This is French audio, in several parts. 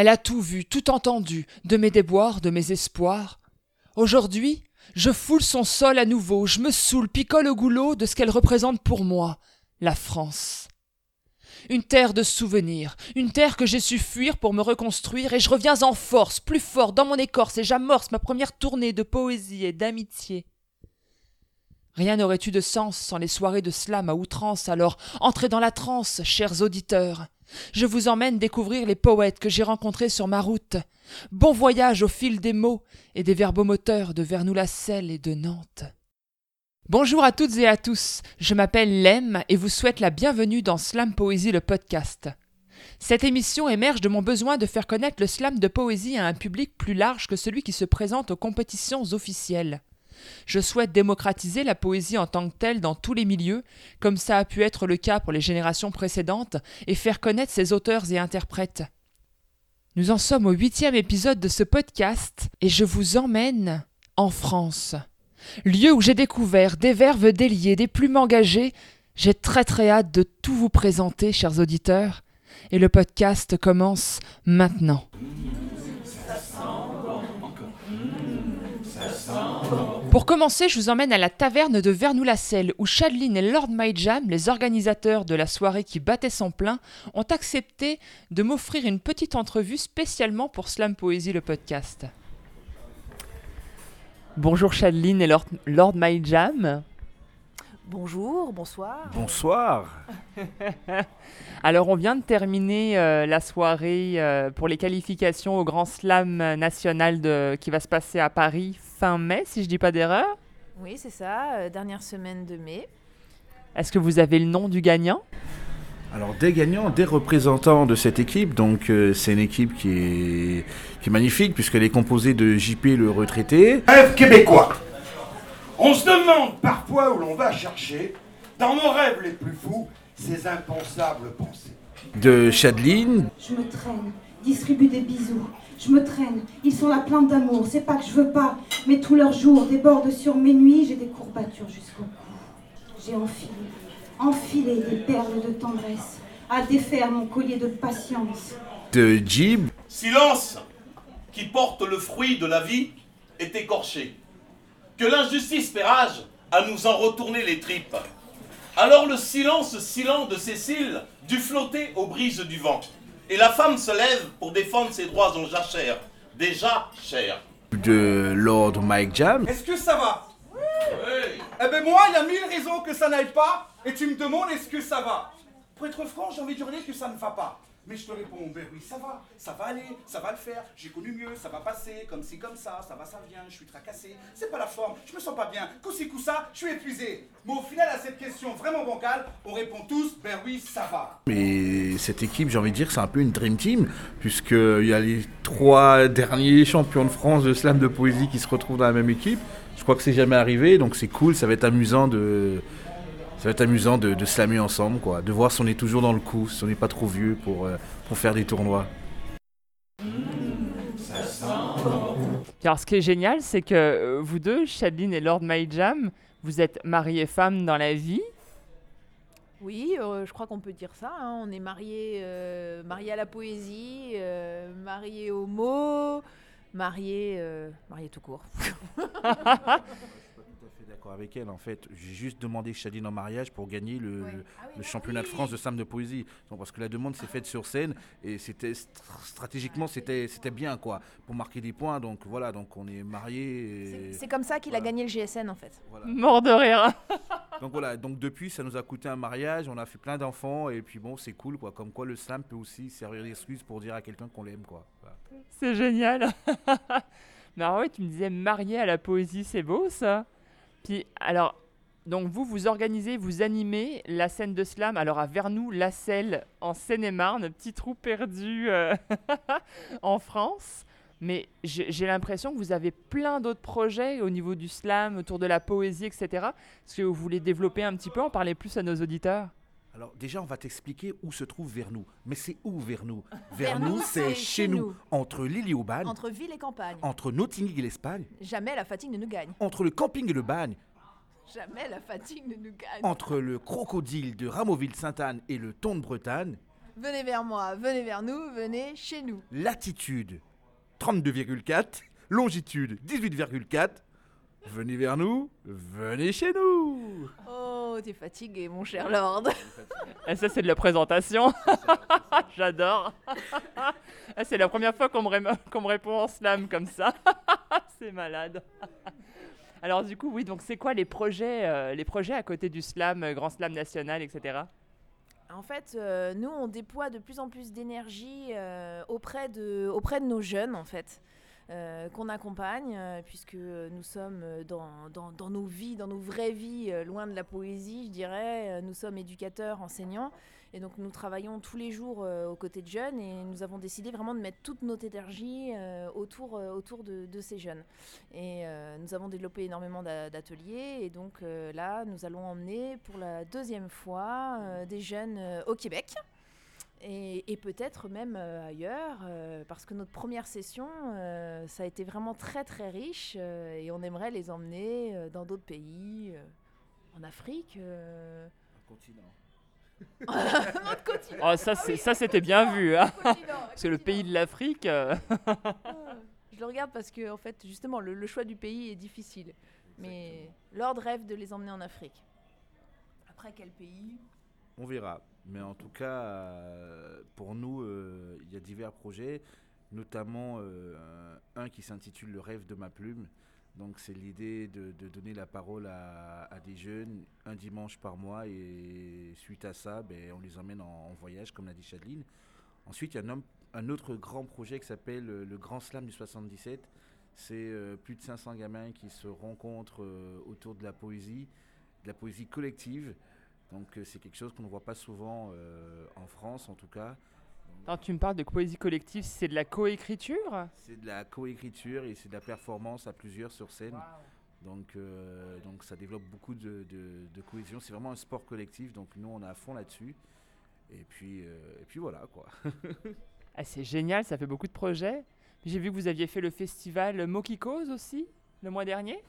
Elle a tout vu, tout entendu, de mes déboires, de mes espoirs. Aujourd'hui, je foule son sol à nouveau, je me saoule, picole au goulot de ce qu'elle représente pour moi, la France. Une terre de souvenirs, une terre que j'ai su fuir pour me reconstruire, et je reviens en force, plus fort, dans mon écorce, et j'amorce ma première tournée de poésie et d'amitié. Rien n'aurait eu de sens sans les soirées de slam à outrance, alors entrez dans la transe, chers auditeurs. Je vous emmène découvrir les poètes que j'ai rencontrés sur ma route. Bon voyage au fil des mots et des verbomoteurs de Vernou-la-Selle et de Nantes. Bonjour à toutes et à tous, je m'appelle Lem et vous souhaite la bienvenue dans Slam Poésie le podcast. Cette émission émerge de mon besoin de faire connaître le slam de poésie à un public plus large que celui qui se présente aux compétitions officielles. Je souhaite démocratiser la poésie en tant que telle dans tous les milieux, comme ça a pu être le cas pour les générations précédentes, et faire connaître ses auteurs et interprètes. Nous en sommes au huitième épisode de ce podcast, et je vous emmène en France. Lieu où j'ai découvert des verves déliées, des plumes engagées. J'ai très très hâte de tout vous présenter, chers auditeurs, et le podcast commence maintenant. Pour commencer, je vous emmène à la taverne de Vernou-la-Selle où Chadline et Lord Myjam, les organisateurs de la soirée qui battait son plein, ont accepté de m'offrir une petite entrevue spécialement pour Slam Poésie le podcast. Bonjour Chadline et Lord, Lord Myjam. Bonjour, bonsoir. Bonsoir. Alors on vient de terminer euh, la soirée euh, pour les qualifications au Grand Slam national de, qui va se passer à Paris fin mai, si je dis pas d'erreur. Oui, c'est ça, euh, dernière semaine de mai. Est-ce que vous avez le nom du gagnant? Alors des gagnants, des représentants de cette équipe, donc euh, c'est une équipe qui est, qui est magnifique puisqu'elle est composée de JP le retraité, Rêve québécois. On se demande parfois où l'on va chercher, dans nos rêves les plus fous, ces impensables pensées. de Chadline, Je me traîne, distribue des bisous. Je me traîne, ils sont la plainte d'amour. C'est pas que je veux pas, mais tous leurs jours débordent sur mes nuits. J'ai des courbatures jusqu'au cou. J'ai enfilé, enfilé des perles de tendresse, à défaire mon collier de patience. de Jib, Silence qui porte le fruit de la vie est écorché. Que l'injustice fait rage à nous en retourner les tripes. Alors le silence silent de Cécile dut flotter aux brises du vent. Et la femme se lève pour défendre ses droits en jachère, déjà chers. de Lord Mike Jam, Est-ce que ça va Oui. Eh ben moi, il y a mille raisons que ça n'aille pas, et tu me demandes est-ce que ça va? Pour être franc, j'ai envie de dire que ça ne va pas. Mais je te réponds, ben oui, ça va, ça va aller, ça va le faire, j'ai connu mieux, ça va passer, comme ci, comme ça, ça va, ça vient, je suis tracassé, c'est pas la forme, je me sens pas bien, coup-ci, coup-ça, je suis épuisé. Mais au final, à cette question vraiment bancale, on répond tous, ben oui, ça va. et cette équipe, j'ai envie de dire, c'est un peu une dream team puisqu'il y a les trois derniers champions de France de slam de poésie qui se retrouvent dans la même équipe. Je crois que c'est jamais arrivé, donc c'est cool, ça va être amusant de... Ça va être amusant de, de slammer ensemble, quoi. De voir si on est toujours dans le coup, si on n'est pas trop vieux pour, euh, pour faire des tournois. Alors ce qui est génial, c'est que euh, vous deux, Chadline et Lord Myjam, vous êtes mariés femmes dans la vie. Oui, euh, je crois qu'on peut dire ça. hein. On est mariés euh, mariés à la poésie, euh, mariés aux mots, mariés, euh, mariés tout court. d'accord avec elle. En fait, j'ai juste demandé Chadine en mariage pour gagner le, Ouais. le- Ah oui, le ah championnat de. France de slam de poésie. Non, parce que la demande s'est faite sur scène et c'était str- stratégiquement c'était c'était bien quoi pour marquer des points. Donc voilà, donc on est mariés. C'est comme ça qu'il a gagné le GSN en fait. voilà. Mort de rire. Donc voilà, donc depuis ça nous a coûté un mariage, on a fait plein d'enfants et puis bon c'est cool quoi. Comme quoi le slam peut aussi servir d'excuse pour dire à quelqu'un qu'on l'aime quoi. Voilà. C'est génial. Mais tu me disais marié à la poésie, c'est beau ça. Puis alors, donc vous, vous organisez, vous animez la scène de slam, alors à Vernou-la-Selle, en Seine-et-Marne, petit trou perdu euh, en France. Mais j'ai l'impression que vous avez plein d'autres projets au niveau du slam, autour de la poésie, etc. Est-ce que vous voulez développer un petit peu, en parler plus à nos auditeurs? Alors déjà, on va t'expliquer où se trouve Vernou. Mais c'est où Vernou Vernou, c'est chez nous. entre l'île et Aubagne, Entre ville et campagne. entre Nottingham et l'Espagne, Jamais la fatigue ne nous gagne. entre le camping et le bagne, Jamais la fatigue ne nous gagne. entre le crocodile de Ramoville-Sainte-Anne et le thon de Bretagne, Venez vers moi, venez vers nous, venez chez nous. Latitude 32,4, longitude 18,4. Venez vers nous, venez chez nous. Oh, t'es fatigué, mon cher Lord. Et ça, c'est de la présentation. J'adore. Ah, c'est la première fois qu'on me, ré- qu'on me répond en slam comme ça. c'est malade. Alors du coup, oui, donc c'est quoi les projets, euh, les projets à côté du slam, euh, grand slam national, etc. En fait, euh, nous, on déploie de plus en plus d'énergie euh, auprès, de, auprès de nos jeunes, en fait, euh, qu'on accompagne, euh, puisque nous sommes dans, dans, dans nos vies, dans nos vraies vies, euh, loin de la poésie, je dirais. Nous sommes éducateurs, enseignants, et donc nous travaillons tous les jours aux côtés de jeunes, et nous avons décidé vraiment de mettre toute notre énergie autour, autour de, de ces jeunes. Et nous avons développé énormément d'a- d'ateliers, et donc là, nous allons emmener pour la deuxième fois des jeunes au Québec. Et, et peut-être même euh, ailleurs, euh, parce que notre première session, euh, ça a été vraiment très très riche, euh, et on aimerait les emmener euh, dans d'autres pays, euh, en Afrique, euh, Continent. notre continent. Oh, ça, c'est, ça c'était bien vu. Hein continent, c'est le pays de l'Afrique. Je le regarde parce que, en fait, justement, le, le choix du pays est difficile. Mais Lord rêve de les emmener en Afrique. Après, quel pays? On verra. Mais en tout cas, euh, pour nous, euh, il y a divers projets, notamment euh, un qui s'intitule Le rêve de ma plume. Donc c'est l'idée de, donner la parole à, des jeunes un dimanche par mois et suite à ça, ben, on les emmène en, voyage, comme l'a dit Chadeline. Ensuite, il y a un, autre grand projet qui s'appelle le Grand Slam du 77. C'est plus de 500 gamins qui se rencontrent autour de la poésie, de la poésie collective. Donc euh, c'est quelque chose qu'on ne voit pas souvent euh, en France en tout cas. Quand tu me parles de poésie collective, c'est de la coécriture? C'est de la coécriture et c'est de la performance à plusieurs sur scène. Donc, euh, donc ça développe beaucoup de, de- de cohésion. C'est vraiment un sport collectif, donc nous on est à fond là-dessus. Et puis, euh, et puis voilà quoi. Ah, c'est génial, ça fait beaucoup de projets. J'ai vu que vous aviez fait le festival Mokikos aussi, le mois dernier.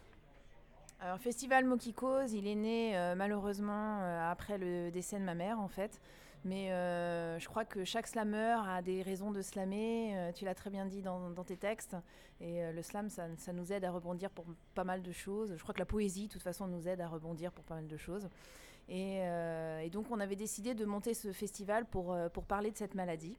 Alors, Festival Mokikos, il est né euh, malheureusement euh, après le décès de ma mère, en fait. Mais euh, je crois que chaque slammer a des raisons de slammer. tu l'as très bien dit dans, tes textes. Et le slam, ça, nous aide à rebondir pour pas mal de choses. Je crois que la poésie, de toute façon, nous aide à rebondir pour pas mal de choses. Et, donc, on avait décidé de monter ce festival pour, parler de cette maladie.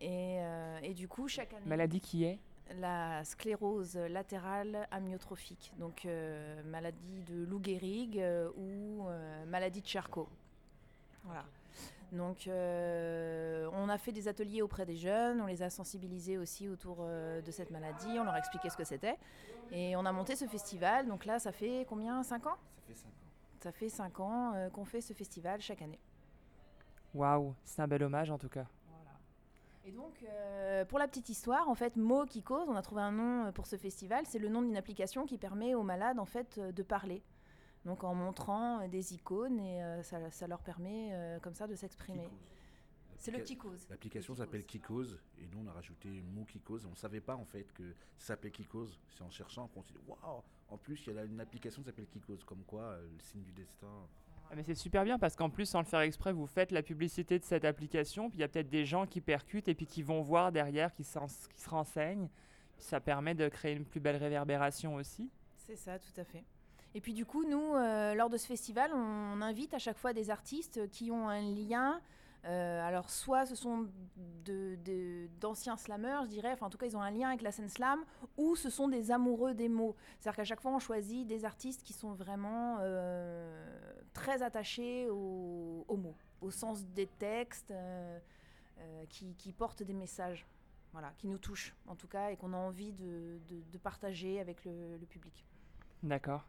Et, et du coup, chaque année Maladie qui est? La sclérose latérale amyotrophique, donc euh, maladie de Lou Gehrig euh, ou euh, maladie de Charcot. Voilà. Donc, euh, on a fait des ateliers auprès des jeunes, on les a sensibilisés aussi autour euh, de cette maladie, on leur a expliqué ce que c'était. Et on a monté ce festival. Donc là, ça fait combien? 5 ans? Ça fait 5 ans. Ça fait 5 ans euh, qu'on fait ce festival chaque année. Waouh, c'est un bel hommage en tout cas. Et donc, euh, pour la petite histoire, en fait, Mo qui cause, on a trouvé un nom pour ce festival. C'est le nom d'une application qui permet aux malades, en fait, euh, de parler. Donc, en montrant euh, des icônes et euh, ça, ça leur permet, euh, comme ça, de s'exprimer. C'est le Kikos. L'application Le s'appelle. Kikos et nous on a rajouté mot Kikos. On ne savait pas en fait que ça s'appelait Kikos. C'est en cherchant qu'on s'est dit waouh. En plus il y a une application qui s'appelle Kikos, comme quoi le signe du destin. Ah, mais c'est super bien parce qu'en plus, sans le faire exprès, vous faites la publicité de cette application. Puis il y a peut-être des gens qui percutent et puis qui vont voir derrière, qui, qui se renseignent. Ça permet de créer une plus belle réverbération aussi. C'est ça, tout à fait. Et puis du coup, nous, euh, lors de ce festival, on invite à chaque fois des artistes qui ont un lien. Euh, alors, soit ce sont de- de- d'anciens slammeurs, je dirais, enfin en tout cas, ils ont un lien avec la scène slam, ou ce sont des amoureux des mots. C'est-à-dire qu'à chaque fois, on choisit des artistes qui sont vraiment euh, très attachés aux, mots, au sens des textes, euh, qui, portent des messages, voilà, qui nous touchent en tout cas, et qu'on a envie de, de- de partager avec le- le public. D'accord.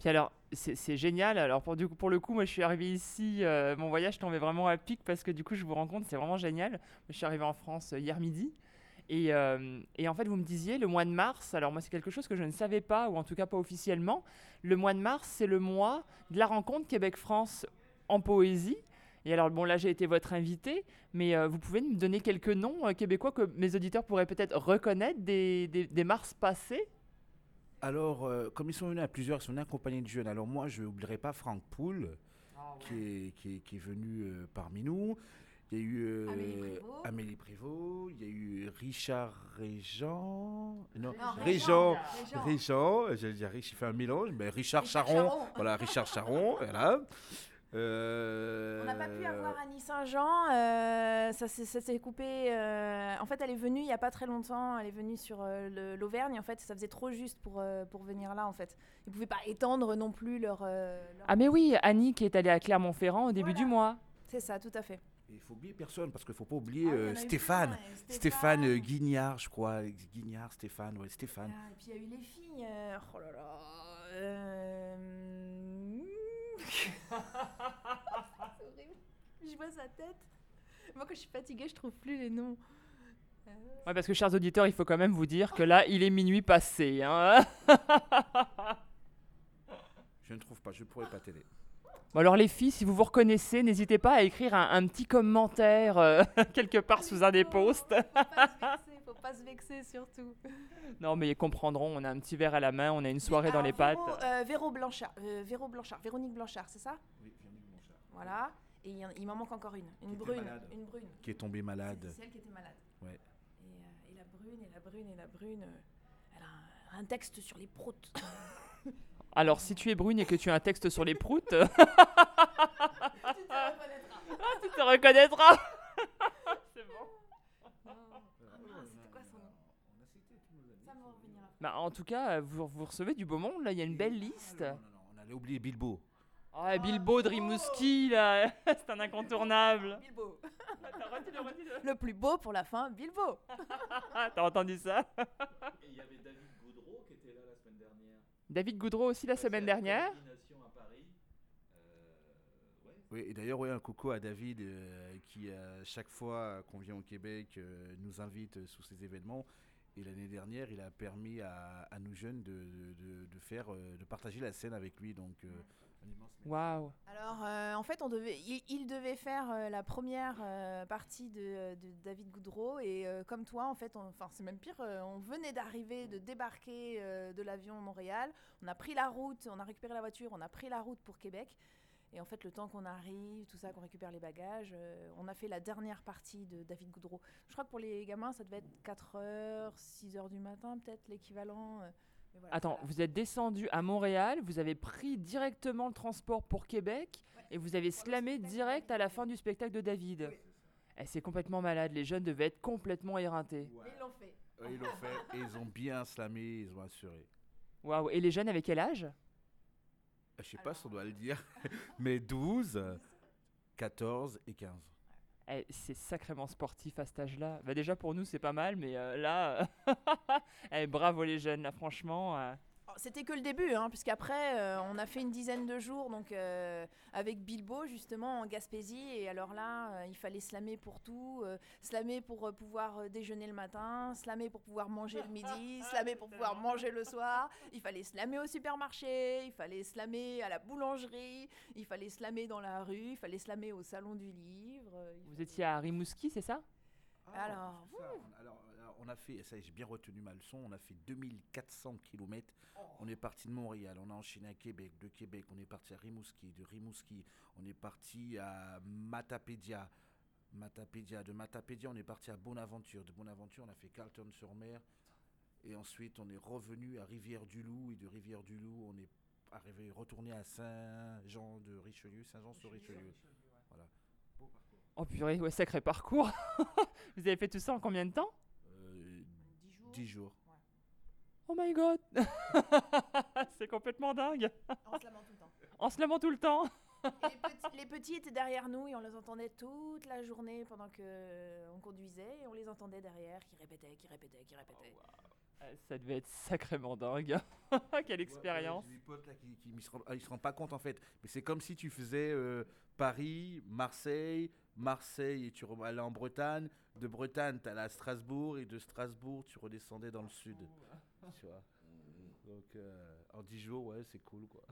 Puis alors, c'est génial. Alors pour, le coup, moi je suis arrivé ici, euh, mon voyage tombait vraiment à pic parce que du coup je vous rencontre, c'est vraiment génial. Je suis arrivé en France euh, hier midi. Et, euh, et en fait, vous me disiez, le mois de mars, alors moi c'est quelque chose que je ne savais pas, ou en tout cas pas officiellement, le mois de mars c'est le mois de la rencontre Québec-France en poésie. Et alors, bon, là j'ai été votre invité, mais vous pouvez me donner quelques noms québécois que mes auditeurs pourraient peut-être reconnaître des mars passés? Alors euh, comme ils sont venus à plusieurs, ils sont venus accompagnés de jeunes. Alors moi je n'oublierai pas Franck Poul qui, est, qui, est, qui est venu euh, parmi nous. Il y a eu euh, Amélie Prévost. Il y a eu Richard Régent. Non, Non, Régent. Régent. Régent, j'allais dire Rich, il fait un mélange, mais Richard, Richard Charon. Charon. Voilà, Richard Charon, voilà. Euh, On n'a pas pu avoir Annie Saint-Jean. euh, ça s'est- ça s'est coupé. euh, en fait, elle est venue il n'y a pas très longtemps. Elle est venue sur euh, le- l'Auvergne. En fait, ça faisait trop juste pour, euh, pour venir là. En fait, ils pouvaient pas étendre non plus leur. euh, leur- Ah mais oui, Annie qui est allée à Clermont-Ferrand au début Voilà. du mois. C'est ça, tout à fait. Il faut oublier personne, parce qu'il faut pas oublier Ah, euh, Stéphane. plein, Stéphane euh, Guignard, je crois. Guignard, Stéphane, ouais, Stéphane. Ah, et puis il y a eu les filles. euh, oh là là. C'est horrible. Je vois sa tête. Moi, quand je suis fatiguée, je trouve plus les noms. Euh, Ouais, parce que chers auditeurs, il faut quand même vous dire que là, il est minuit passé. hein. Je ne trouve pas, je pourrais pas t'aider. Bon alors les filles, si vous vous reconnaissez, n'hésitez pas à écrire un, un petit commentaire euh, quelque part sous un des posts. Faut pas se vexer, surtout. Non mais ils comprendront, on a un petit verre à la main, on a une soirée dans Alors, les pattes. Véro, euh, Véro Blanchard, euh, Véro Blanchard, Véronique Blanchard, c'est ça? Oui, Véronique Blanchard. Voilà. Et il y en- il m'en manque encore une, une était brune, malade. une brune. Qui est tombé malade. C'est celle qui était malade. Ouais. Et, euh, et la brune, et la brune, et la brune, euh, elle a un, un texte sur les proutes. Alors si tu es brune et que tu as un texte sur les proutes, tu te reconnaîtras. tu te reconnaîtras. C'est bon. Ah, C'était quoi son nom Ça me revenir après. Bah, en tout cas, vous, vous recevez du beau monde là, il y a une belle liste. Non, non, non, on allait oublier Bilbo. Ah Bilbo de Rimouski là, c'est un incontournable. Bilbo. Attends, redis-le, redis-le. Le plus beau pour la fin, Bilbo. Ah, T'as entendu ça? Et il y avait David Goudreau qui était là la semaine dernière. David Goudreau aussi la semaine dernière. À Paris. Euh, ouais. Oui, et d'ailleurs, ouais, un coucou à David euh, qui, euh, chaque fois qu'on vient au Québec, euh, nous invite euh, sous ces événements. Et l'année dernière, il a permis à, à nous jeunes de, de- de faire, euh, de partager la scène avec lui. Donc, euh, un immense merci. Waouh. Alors, euh, en fait, on devait, il, il devait faire euh, la première euh, partie de, de David Goudreau. Et euh, comme toi, en fait, on- enfin, c'est même pire, euh, on venait d'arriver, de débarquer euh, de l'avion à Montréal. On a pris la route, on a récupéré la voiture, on a pris la route pour Québec. Et en fait, le temps qu'on arrive, tout ça, qu'on récupère les bagages, euh, on a fait la dernière partie de David Goudreau. Je crois que pour les gamins, ça devait être 4 heures, 6 heures du matin, peut-être l'équivalent. euh, voilà, Attends, vous êtes descendu à Montréal, vous avez pris directement le transport pour Québec et vous avez slamé direct à la fin du spectacle de David. Eh, c'est complètement malade, les jeunes devaient être complètement éreintés. Mais ils l'ont fait. Ouais, ils l'ont fait et ils ont bien slamé, ils ont assuré. Waouh, et les jeunes avec quel âge? Je sais pas si on doit le dire, mais 12, 14 et 15. Eh, C'est sacrément sportif à cet âge-là. Bah, déjà pour nous c'est pas mal, mais euh, là, eh, bravo les jeunes, là franchement. euh, C'était que le début, hein, puisqu'après, euh, on a fait une dizaine de jours donc, euh, avec Bilbo, justement, en Gaspésie. Et alors là, euh, il fallait slammer pour tout. euh, slammer pour euh, pouvoir déjeuner le matin, slammer pour pouvoir manger le midi, slammer pour pouvoir manger le soir. Il fallait slammer au supermarché, il fallait slammer à la boulangerie, il fallait slammer dans la rue, il fallait slammer au salon du livre. euh, Vous fallait- étiez à Rimouski, c'est ça? Alors, ça. On- a fait, ça j'ai bien retenu ma leçon, on a fait 2400 km. On est parti de Montréal, on a enchaîné à Québec, de Québec, on est parti à Rimouski, de Rimouski, on est parti à Matapédia. Matapédia, de Matapédia, on est parti à Bonaventure. De Bonaventure, on a fait Carleton-sur-Mer. Et ensuite, on est revenu à Rivière-du-Loup. Et de Rivière-du-Loup, on est arrivé, retourné à Saint-Jean-de-Richelieu, Saint-Jean-sur-Richelieu. Voilà. Oh purée, ouais, sacré parcours. vous avez fait tout ça en combien de temps? 10 jours. 10 jours. Oh my god C'est complètement dingue En slamant tout le temps. En se lavant tout le temps les, petits, les petits étaient derrière nous et on les entendait toute la journée pendant que euh, on conduisait et on les entendait derrière qui répétaient, qui répétaient, qui répétaient. Euh, Ça devait être sacrément dingue. Quelle expérience Ouais, ouais, J'ai des potes là qui, qui, ils se rendent, ah, ils se rendent pas compte en fait. Mais c'est comme si tu faisais euh, Paris, Marseille, Marseille et tu allais en Bretagne. De Bretagne, tu allais à Strasbourg et de Strasbourg, tu redescendais dans le sud. Tu vois. Donc euh, en 10 jours, ouais, c'est cool quoi.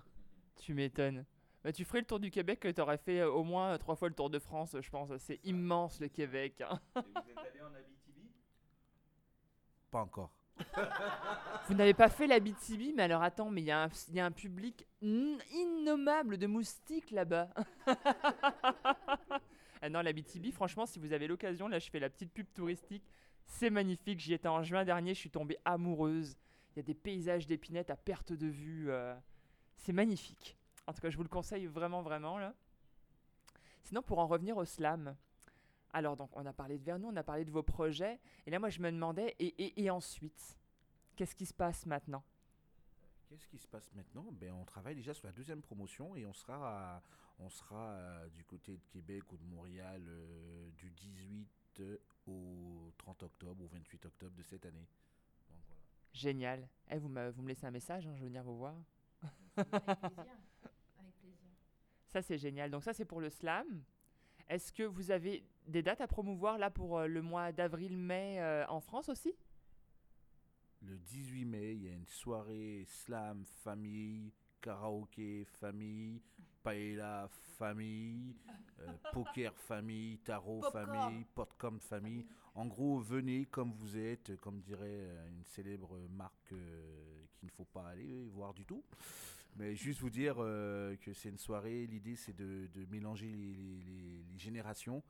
Tu m'étonnes. Bah, tu ferais le tour du Québec, tu aurais fait euh, au moins euh, trois fois le tour de France, je pense. C'est immense le Québec. hein. Et vous êtes allé en Abitibi? Pas encore. Vous n'avez pas fait la BTB, mais alors attends, mais il y, a un- public innommable de moustiques là-bas. Ah non, la BTB, franchement, si vous avez l'occasion, là, je fais la petite pub touristique. C'est magnifique. J'y étais en juin dernier. Je suis tombée amoureuse. Il y a des paysages d'épinettes à perte de vue. euh, c'est magnifique. En tout cas, je vous le conseille vraiment, vraiment. Là. Sinon, pour en revenir au slam. Alors, donc, on a parlé de Vernon, on a parlé de vos projets. Et là, moi, je me demandais, et, et- et ensuite Qu'est-ce qui se passe maintenant? Qu'est-ce qui se passe maintenant? Ben, On travaille déjà sur la deuxième promotion et on sera, à- on sera euh, du côté de Québec ou de Montréal euh, du 18 au 30 octobre ou 28 octobre de cette année. Donc, voilà. Génial. Eh, vous, me, vous me laissez un message, hein, je veux venir vous voir. Avec plaisir. Avec plaisir. Ça, c'est génial. Donc ça, c'est pour le slam. Est-ce que vous avez des dates à promouvoir là pour euh, le mois d'avril-mai euh, en France aussi? Le 18 mai, il y a une soirée slam famille, karaoké famille, paella famille, euh, poker famille, tarot Popcorn. famille, popcorn famille. En gros, venez comme vous êtes, comme dirait une célèbre marque euh, qu'il ne faut pas aller voir du tout. Mais juste vous dire euh, que c'est une soirée, l'idée c'est de, de mélanger les, les- les- les générations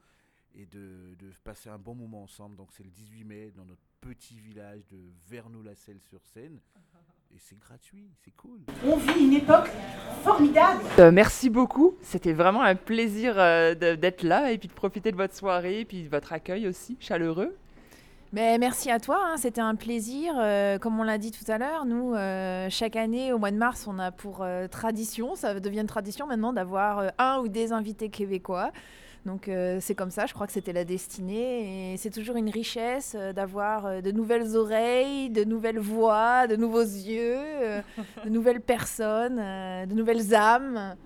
et de, de passer un bon moment ensemble. Donc c'est le 18 mai dans notre petit village de Vernou-la-Selle-sur-Seine. Et c'est gratuit, c'est cool. On vit une époque formidable. Euh, Merci beaucoup. C'était vraiment un plaisir euh, d'être là et puis de profiter de votre soirée et puis de votre accueil aussi chaleureux. Mais merci à toi, hein, c'était un plaisir. Euh, comme on l'a dit tout à l'heure, nous, euh, chaque année, au mois de mars, on a pour euh, tradition, ça devient une tradition maintenant, d'avoir euh, un ou des invités québécois. Donc euh, c'est comme ça, je crois que c'était la destinée. Et c'est toujours une richesse euh, d'avoir euh, de nouvelles oreilles, de nouvelles voix, de nouveaux yeux, de nouvelles personnes, de nouvelles âmes.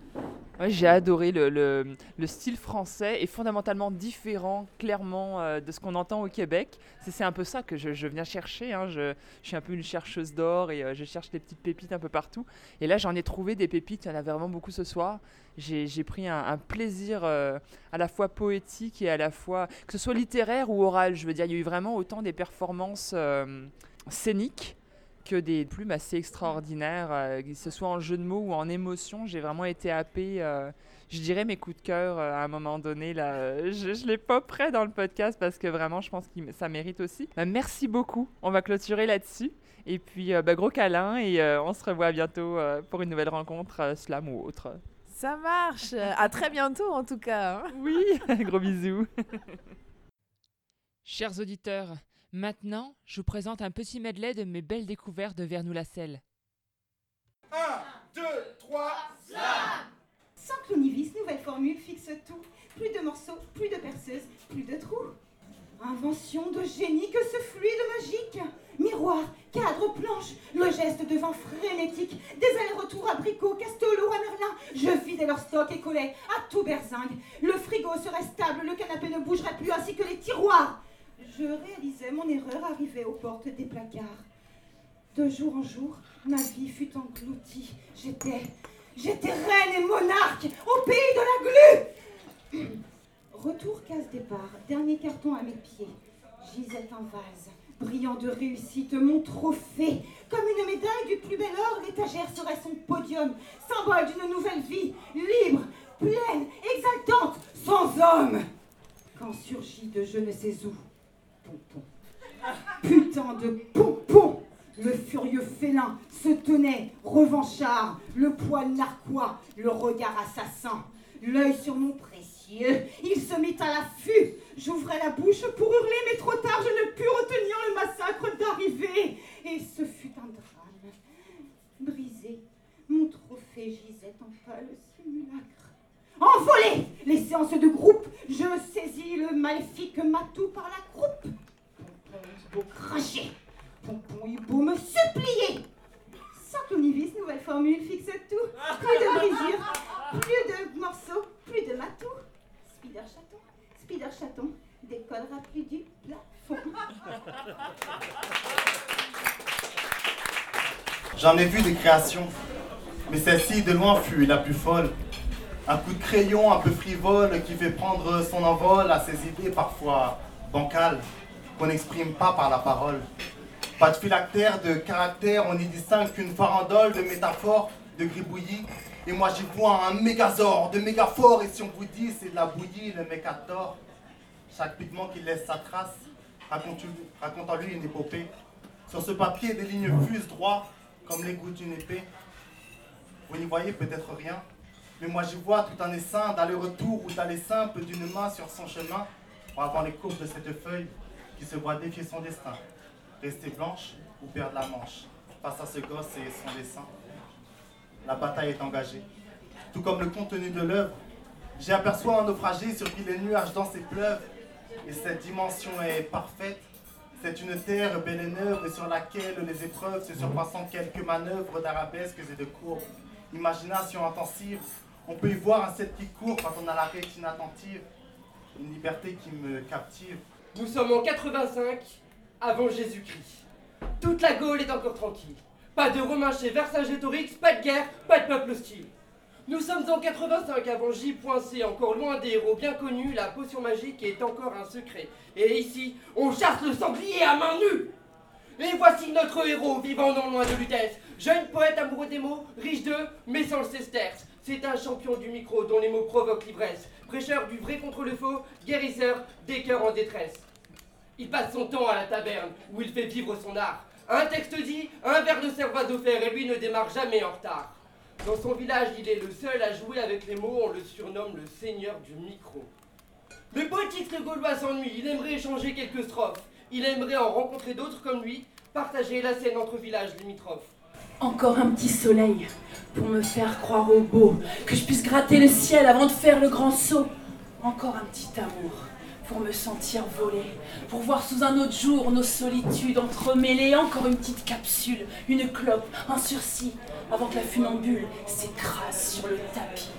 J'ai adoré le, le- le style français est fondamentalement différent clairement euh, de ce qu'on entend au Québec. C'est un peu ça que je, je viens chercher. hein. Je, suis un peu une chercheuse d'or et euh, je cherche des petites pépites un peu partout. Et là j'en ai trouvé des pépites, il y en avait vraiment beaucoup ce soir. J'ai pris un, plaisir euh, à la fois poétique et à la fois, que ce soit littéraire ou oral, je veux dire, il y a eu vraiment autant des performances scéniques que des plumes assez extraordinaires, euh, que ce soit en jeu de mots ou en émotion. J'ai vraiment été happée. euh, je dirais mes coups de cœur euh, à un moment donné. Là, je ne l'ai pas prêt dans le podcast parce que vraiment, je pense que ça mérite aussi. Bah, merci beaucoup. On va clôturer là-dessus. Et puis, euh, bah, gros câlin et euh, on se revoit bientôt euh, pour une nouvelle rencontre, euh, slam ou autre. Ça marche. À très bientôt en tout cas. hein. Oui, gros bisous. Chers auditeurs, maintenant, je vous présente un petit medley de mes belles découvertes de Vernou-la-Selle. 1, 2, 3, Sans clonivis, nouvelle formule fixe tout. Plus de morceaux, plus de perceuses, plus de trous. Invention de génie que ce fluide magique. Miroir, cadre, planche, le geste de vent frénétique. Des allers-retours abricots, Castolo, à Merlin. Je vidais leur stock et collais à tout berzingue. Le frigo serait stable, le canapé ne bougerait plus, ainsi que les tiroirs. Je réalisais mon erreur arrivée aux portes des placards. De jour en jour, ma vie fut engloutie. J'étais, j'étais reine et monarque au pays de la glu. Retour case départ, dernier carton à mes pieds. Gisait un vase, brillant de réussite, mon trophée. Comme une médaille du plus bel or, l'étagère serait son podium, symbole d'une nouvelle vie, libre, pleine, exaltante, sans homme. Quand surgit de je ne sais où. De pompon Le furieux félin se tenait, revanchard, le poil narquois, le regard assassin, l'œil sur mon précieux. Il se mit à l'affût. J'ouvrais la bouche pour hurler, mais trop tard, je ne pus retenir le massacre d'arriver. Et ce fut un drame. Brisé, mon trophée gisait en pâle simulacre. Envolé Les séances de groupe, je saisis le maléfique matou par la croupe. Beau cracher, Pompon eut beau me supplier. Sans clonivis, nouvelle formule fixe tout. Plus de brisures, plus de morceaux, plus de matou. Spider chaton, Spider chaton, décollera plus du plafond. J'en ai vu des créations, mais celle-ci de loin fut la plus folle. Un coup de crayon un peu frivole qui fait prendre son envol à ses idées parfois bancales, qu'on n'exprime pas par la parole. Pas de phylactère, de caractère, on n'y distingue qu'une farandole de métaphores, de gribouillis, Et moi j'y vois un mégazord de méga fort. Et si on vous dit c'est de la bouillie, le mec a tort. Chaque pigment qui laisse sa trace raconte en lui une épopée. Sur ce papier, des lignes fusent droit comme les gouttes d'une épée. Vous n'y voyez peut-être rien, mais moi j'y vois tout un essaim d'aller-retour ou d'aller simple d'une main sur son chemin pour avoir les courbes de cette feuille qui se voit défier son destin. Rester blanche ou perdre la manche face à ce gosse et son dessin. La bataille est engagée. Tout comme le contenu de l'œuvre, j'y aperçois un naufragé sur qui les nuages dansent et pleuvent. Et cette dimension est parfaite. C'est une terre belle et neuve sur laquelle les épreuves se surpassant quelques manœuvres d'arabesques et de courbes. Imagination intensive, on peut y voir un ciel qui court quand on a la rétine attentive. Une liberté qui me captive. Nous sommes en 85, avant Jésus-Christ. Toute la Gaule est encore tranquille. Pas de Romains chez Vercingétorix, pas de guerre, pas de peuple hostile. Nous sommes en 85 avant J. C, encore loin des héros bien connus, la potion magique est encore un secret. Et ici, on chasse le sanglier à main nue Et voici notre héros vivant non loin de Lutèce, jeune poète amoureux des mots, riche d'eux, mais sans le sesterce. C'est un champion du micro dont les mots provoquent l'ivresse, prêcheur du vrai contre le faux, guérisseur des cœurs en détresse. Il passe son temps à la taverne, où il fait vivre son art. Un texte dit, un verre de cervoise offert, et lui ne démarre jamais en retard. Dans son village, il est le seul à jouer avec les mots, on le surnomme le seigneur du micro. Le poétiste gaulois s'ennuie, il aimerait échanger quelques strophes. Il aimerait en rencontrer d'autres comme lui, partager la scène entre villages limitrophes. Encore un petit soleil pour me faire croire au beau, que je puisse gratter le ciel avant de faire le grand saut. Encore un petit amour pour me sentir voler, pour voir sous un autre jour nos solitudes entremêlées. Encore une petite capsule, une clope, un sursis, avant que la funambule s'écrase sur le tapis.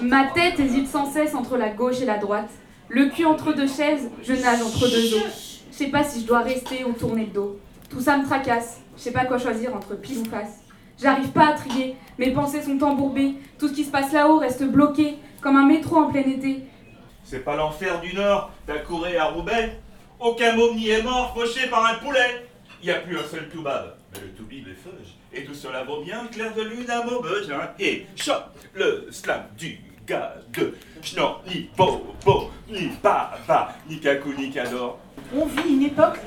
Ma tête hésite sans cesse entre la gauche et la droite. Le cul entre deux chaises, je nage entre deux eaux. Je sais pas si je dois rester ou tourner le dos. Tout ça me tracasse. Je sais pas quoi choisir entre pile ou face. J'arrive pas à trier, mes pensées sont embourbées. Tout ce qui se passe là-haut reste bloqué, comme un métro en plein été. C'est pas l'enfer du Nord, couré à Roubaix. Aucun môme n'y est mort, fauché par un poulet. Il n'y a plus un seul toubab, mais le toubib est feuge. Et tout cela vaut bien clair de lune à Maubeuge. Hein. Et chop, le slam du gars de Schnorr, ni Bobo, ni Baba, ni Kakou, ni Cador. On vit une époque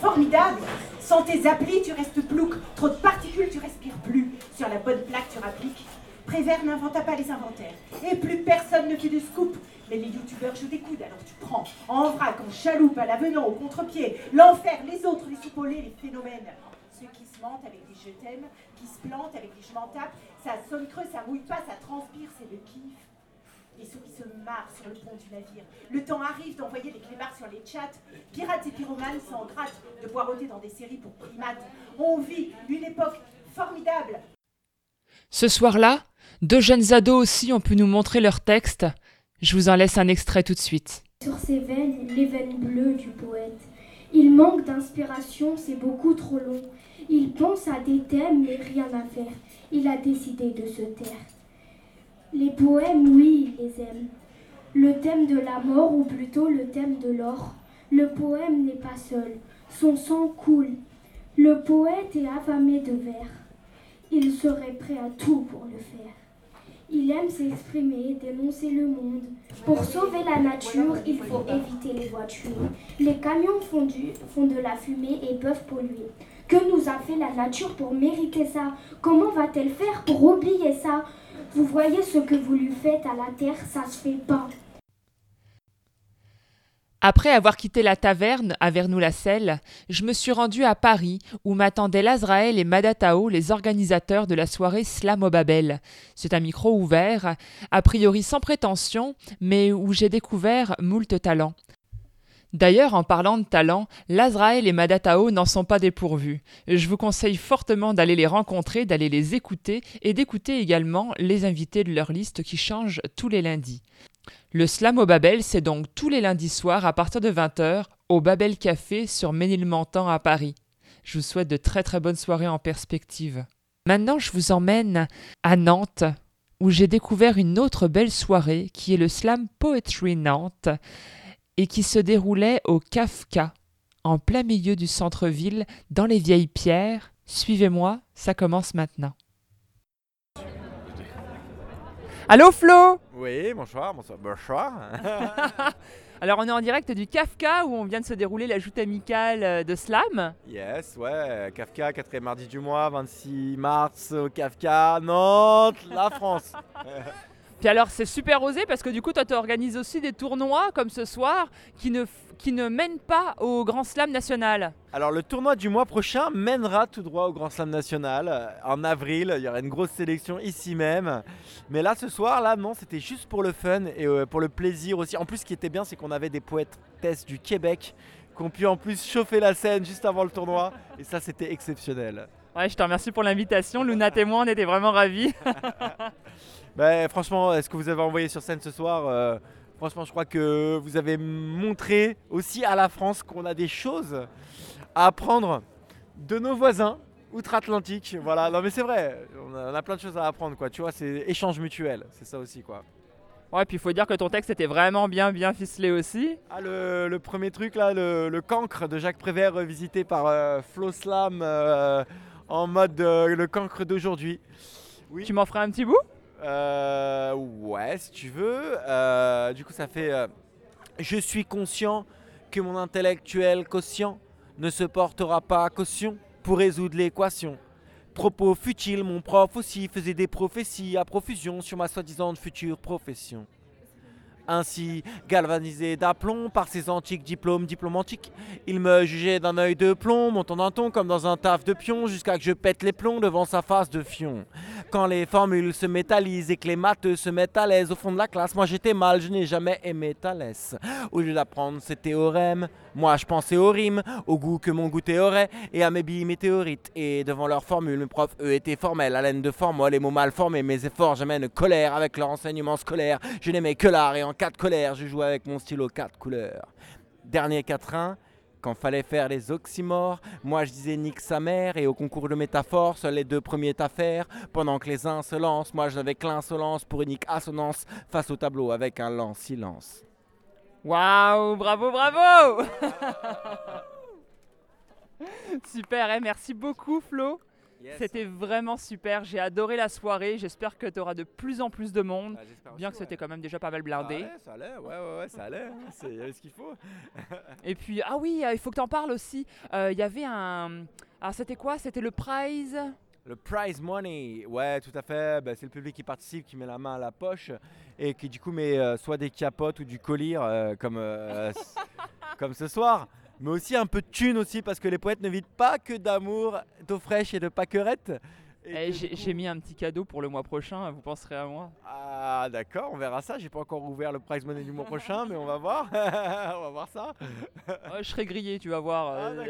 formidable sans tes applis, tu restes plouc. Trop de particules, tu respires plus. Sur la bonne plaque, tu rappliques. Prévert n'inventa pas les inventaires. Et plus personne ne fait de scoop. Mais les youtubeurs jouent des coudes, alors tu prends en vrac, en chaloupe, à l'avenant, au contre-pied, l'enfer, les autres, les soupolés, les phénomènes. Ceux qui se mentent avec des je t'aime, qui se plantent avec des je m'en tape, ça sonne creux, ça mouille pas, ça transpire, c'est le kiff. Les souris se marrent sur le pont du navire. Le temps arrive d'envoyer les clébards sur les chats. Pirates et pyromanes s'en grattent de poireauter dans des séries pour primates. On vit une époque formidable. Ce soir-là, deux jeunes ados aussi ont pu nous montrer leur texte. Je vous en laisse un extrait tout de suite. Sur ses veines, les veines bleues du poète. Il manque d'inspiration, c'est beaucoup trop long. Il pense à des thèmes, mais rien à faire. Il a décidé de se taire. Les poèmes, oui, il les aime. Le thème de la mort, ou plutôt le thème de l'or. Le poème n'est pas seul, son sang coule. Le poète est affamé de vers. Il serait prêt à tout pour le faire. Il aime s'exprimer, dénoncer le monde. Pour sauver la nature, il faut éviter les voitures. Les camions font, font de la fumée et peuvent polluer. Que nous a fait la nature pour mériter ça? Comment va-t-elle faire pour oublier ça? Vous voyez ce que vous lui faites à la terre, ça se fait pas. Après avoir quitté la taverne à Vernou-la-Selle, je me suis rendu à Paris où m'attendaient Lazraël et Madatao, les organisateurs de la soirée Slam au. C'est un micro ouvert, a priori sans prétention, mais où j'ai découvert moult talents. D'ailleurs, en parlant de talent, Lazrael et Madatao n'en sont pas dépourvus. Je vous conseille fortement d'aller les rencontrer, d'aller les écouter et d'écouter également les invités de leur liste qui changent tous les lundis. Le Slam au Babel, c'est donc tous les lundis soirs à partir de 20h au Babel Café sur Ménilmontant à Paris. Je vous souhaite de très très bonnes soirées en perspective. Maintenant, je vous emmène à Nantes, où j'ai découvert une autre belle soirée qui est le Slam Poetry Nantes et qui se déroulait au Kafka, en plein milieu du centre-ville, dans les vieilles pierres. Suivez-moi, ça commence maintenant. Allô Flo? Oui, bonsoir, bonsoir, bonsoir. Alors on est en direct du Kafka où on vient de se dérouler la joute amicale euh, de Slam. yes, ouais, Kafka, 4 mardi du mois, 26 mars au Kafka, Nantes, la France. Puis alors c'est super osé parce que du coup toi tu organises aussi des tournois comme ce soir qui ne, qui ne mènent pas au Grand Slam national. Alors le tournoi du mois prochain mènera tout droit au Grand Slam national. Euh, En avril, il y aura une grosse sélection ici même. Mais là ce soir, là non, c'était juste pour le fun et euh, pour le plaisir aussi. En plus ce qui était bien, c'est qu'on avait des poètes du Québec qui ont pu en plus chauffer la scène juste avant le tournoi. Et ça c'était exceptionnel. Ouais, je te remercie pour l'invitation. Luna témoin, on était vraiment ravis. Ben, franchement, ce que vous avez envoyé sur scène ce soir, euh, franchement, je crois que vous avez montré aussi à la France qu'on a des choses à apprendre de nos voisins outre-Atlantique. Voilà, non mais c'est vrai, on a, on a plein de choses à apprendre, quoi. Tu vois, c'est échange mutuel, c'est ça aussi, quoi. Ouais, puis il faut dire que ton texte était vraiment bien, bien ficelé aussi. Ah, le, le premier truc là, le, le cancre de Jacques Prévert, euh, visité par euh, Flo Slam euh, en mode euh, le cancre d'aujourd'hui. Oui. Tu m'en feras un petit bout? Euh, ouais, si tu veux. Euh, du coup, ça fait. euh, je suis conscient que mon intellectuel quotient ne se portera pas à caution pour résoudre l'équation. Propos futiles, mon prof aussi faisait des prophéties à profusion sur ma soi-disant future profession. Ainsi, galvanisé d'aplomb par ses antiques diplômes diplomantiques, il me jugeait d'un œil de plomb, montant d'un ton comme dans un taf de pion, jusqu'à que je pète les plombs devant sa face de fion. Quand les formules se métallisent et que les matheux se mettent à l'aise au fond de la classe, moi j'étais mal, je n'ai jamais aimé Thalès. Au lieu d'apprendre ces théorèmes, moi je pensais aux rimes, au goût que mon goûter aurait, et à mes billes météorites. Et devant leurs formules, mes profs, eux, étaient formels, à laine de formol, les mots mal formés, mes efforts j'amène colère avec leur enseignement scolaire. Je n'aimais que l'art, et en cas de colère, je jouais avec mon stylo quatre couleurs. Dernier quatrain, quand fallait faire les oxymores, moi je disais nique sa mère et au concours de métaphores, seuls les deux premiers à faire. Pendant que les uns moi je n'avais que l'insolence pour unique assonance face au tableau avec un lent silence. Waouh, bravo, bravo Super, eh, merci beaucoup Flo. Yes. C'était vraiment super, j'ai adoré la soirée, j'espère que tu auras de plus en plus de monde, bien que c'était quand même déjà pas mal blindé. Ça allait, ouais, ouais, ouais, ça allait, hein, c'est il y avait ce qu'il faut. Et puis, ah oui, euh, il faut que tu en parles aussi, Euh, il y avait un... Alors c'était quoi? C'était le prize? Le prize money, ouais, tout à fait. bah, c'est le public qui participe, qui met la main à la poche et qui du coup met euh, soit des capotes ou du collier euh, comme, comme ce soir. Mais aussi un peu de thune aussi parce que les poètes ne vivent pas que d'amour, d'eau fraîche et de paquerettes. Eh, J'ai mis un petit cadeau pour le mois prochain, vous penserez à moi Ah d'accord, on verra ça. J'ai pas encore ouvert le prize money du mois prochain, mais on va voir. on va voir ça. Je serai grillé, tu vas voir. euh.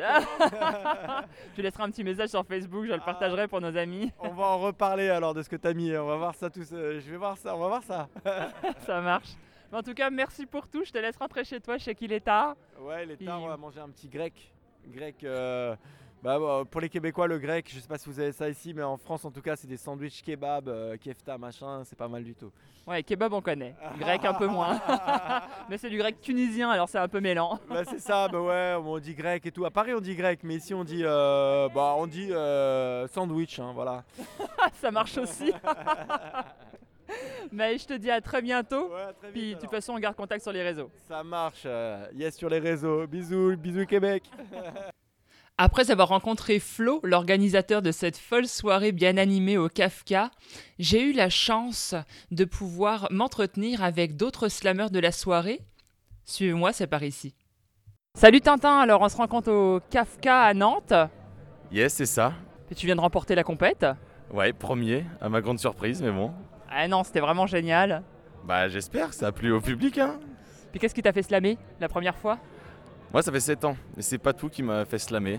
je laisserai un petit message sur Facebook, je le partagerai pour nos amis. On va en reparler alors de ce que t'as mis. On va voir ça tous. je vais voir ça. On va voir ça. Ça marche. Mais en tout cas, merci pour tout. Je te laisse rentrer chez toi. Je sais qu'il est tard. Ouais, il est tard, on va manger un petit grec. Grec, euh, bah, bah, pour les Québécois, le grec, je sais pas si vous avez ça ici, mais en France en tout cas, c'est des sandwichs kebab, euh, kefta, machin, c'est pas mal du tout. Ouais, kebab, on connaît. Grec, un peu moins. mais c'est du grec tunisien, alors c'est un peu mêlant. Bah, c'est ça, bah ouais, on dit grec et tout. À Paris, on dit grec, mais ici, on dit, euh, bah, on dit euh, sandwich, hein, voilà. Ça marche aussi. mais je te dis à très bientôt. Puis de toute façon, on garde contact sur les réseaux. Ça marche, euh, yes sur les réseaux. Bisous, bisous Québec. Après avoir rencontré Flo, l'organisateur de cette folle soirée bien animée au Kafka, j'ai eu la chance de pouvoir m'entretenir avec d'autres slammeurs de la soirée. Suivez-moi, c'est par ici. Salut Tintin, alors on se rencontre au Kafka à Nantes. Yes, c'est ça. Et tu viens de remporter la compète. Ouais, premier, à ma grande surprise, mais bon. Ah non, c'était vraiment génial. Bah, j'espère, ça a plu au public, hein. Puis qu'est-ce qui t'a fait slammer la première fois? Moi, ça fait 7 ans, et c'est pas tout qui m'a fait slammer.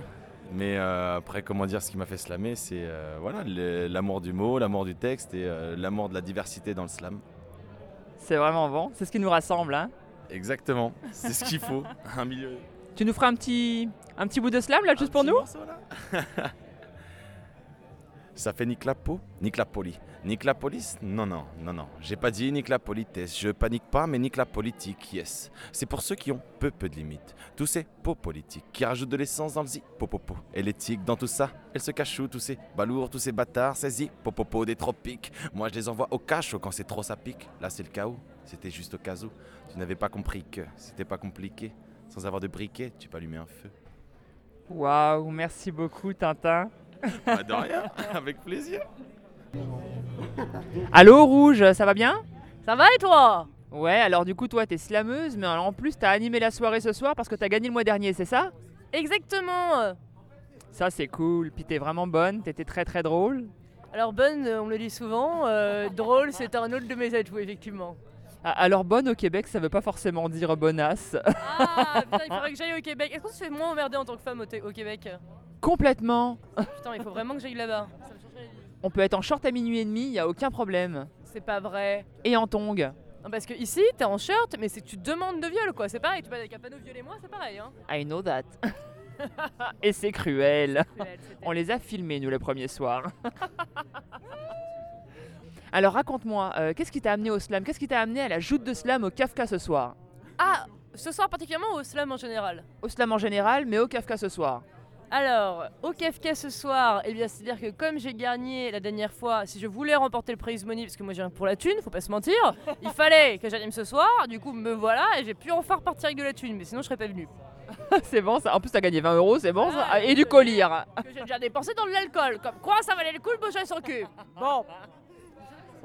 Mais euh, après, comment dire, ce qui m'a fait slammer, c'est euh, voilà, l'amour du mot, l'amour du texte et euh, l'amour de la diversité dans le slam. C'est vraiment bon, c'est ce qui nous rassemble. Hein Exactement, c'est ce qu'il faut, un milieu. tu nous feras un petit, un petit bout de slam là, juste pour nous? Ça fait nique la peau, nique la poli. Nique la police Non, non, non, non. J'ai pas dit nique la politesse. Je panique pas, mais nique la politique, yes. C'est pour ceux qui ont peu, peu de limites. Tous ces pots politiques qui rajoutent de l'essence dans le zipopopo. Et l'éthique dans tout ça, elle se cache où tous ces balourds, tous ces bâtards, ces zipopopo des tropiques. Moi, je les envoie au cachot quand c'est trop ça pique. Là, c'est le chaos. C'était juste au cas où. Tu n'avais pas compris que c'était pas compliqué. Sans avoir de briquet, tu peux allumer un feu. Waouh, merci beaucoup, Tintin. Pas de rien, avec plaisir. Allô, Rouge, ça va bien? Ça va et toi? Ouais, alors du coup, toi, t'es slameuse, mais en plus, t'as animé la soirée ce soir parce que t'as gagné le mois dernier, c'est ça? Exactement Ça, c'est cool. Puis t'es vraiment bonne, t'étais très très drôle. Alors bonne, on me le dit souvent, euh, drôle c'est un autre de mes atouts effectivement. Ah, Alors, bonne au Québec, ça veut pas forcément dire bonasse. Ah putain, il faudrait que j'aille au Québec. Est-ce qu'on se fait moins emmerder en tant que femme au Québec? Complètement. Putain, il faut vraiment que j'aille là-bas. Ça me changerait la vie. On peut être en short à minuit et demi, y a aucun problème. C'est pas vrai. Et en tongs. Non, parce que ici, t'es en shirt, mais c'est que tu demandes de viol quoi. C'est pareil, tu passes avec un panneau violé moi, c'est pareil. Hein. I know that. et c'est cruel. On les a filmés, nous, le premier soir. Alors, raconte-moi, euh, qu'est-ce qui t'a amené au slam? Qu'est-ce qui t'a amené à la joute de slam au Kafka ce soir? Ah, ce soir particulièrement ou au slam en général? Au slam en général, mais au Kafka ce soir. Alors, au Kafka ce soir, eh bien, c'est-à-dire que comme j'ai gagné la dernière fois, si je voulais remporter le prize money, parce que moi j'ai pour la thune, faut pas se mentir, il fallait que j'anime ce soir, du coup me voilà, et j'ai pu enfin repartir avec de la thune, mais sinon je serais pas venu. c'est bon, ça. En plus, t'as gagné 20 euros, c'est bon, ça. Et du collier. Que j'ai déjà dépensé dans de l'alcool, comme quoi ça valait le coup le bouger son cul. Bon,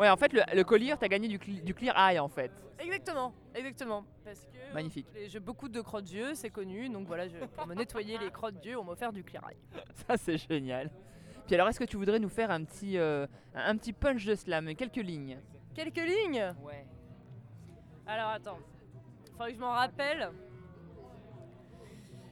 Ouais, en fait, le, le collier, t'as gagné du, cl- du clear eye, en fait. exactement, exactement. Parce que Magnifique. euh, j'ai beaucoup de crottes d'yeux, c'est connu, donc voilà, je- pour me nettoyer les crottes d'yeux, on m'a offert du clear eye. Ça, c'est génial. Puis alors, est-ce que tu voudrais nous faire un petit, euh, un un petit punch de slam, quelques lignes? Quelques lignes? Ouais. Alors attends, faudrait que je m'en rappelle.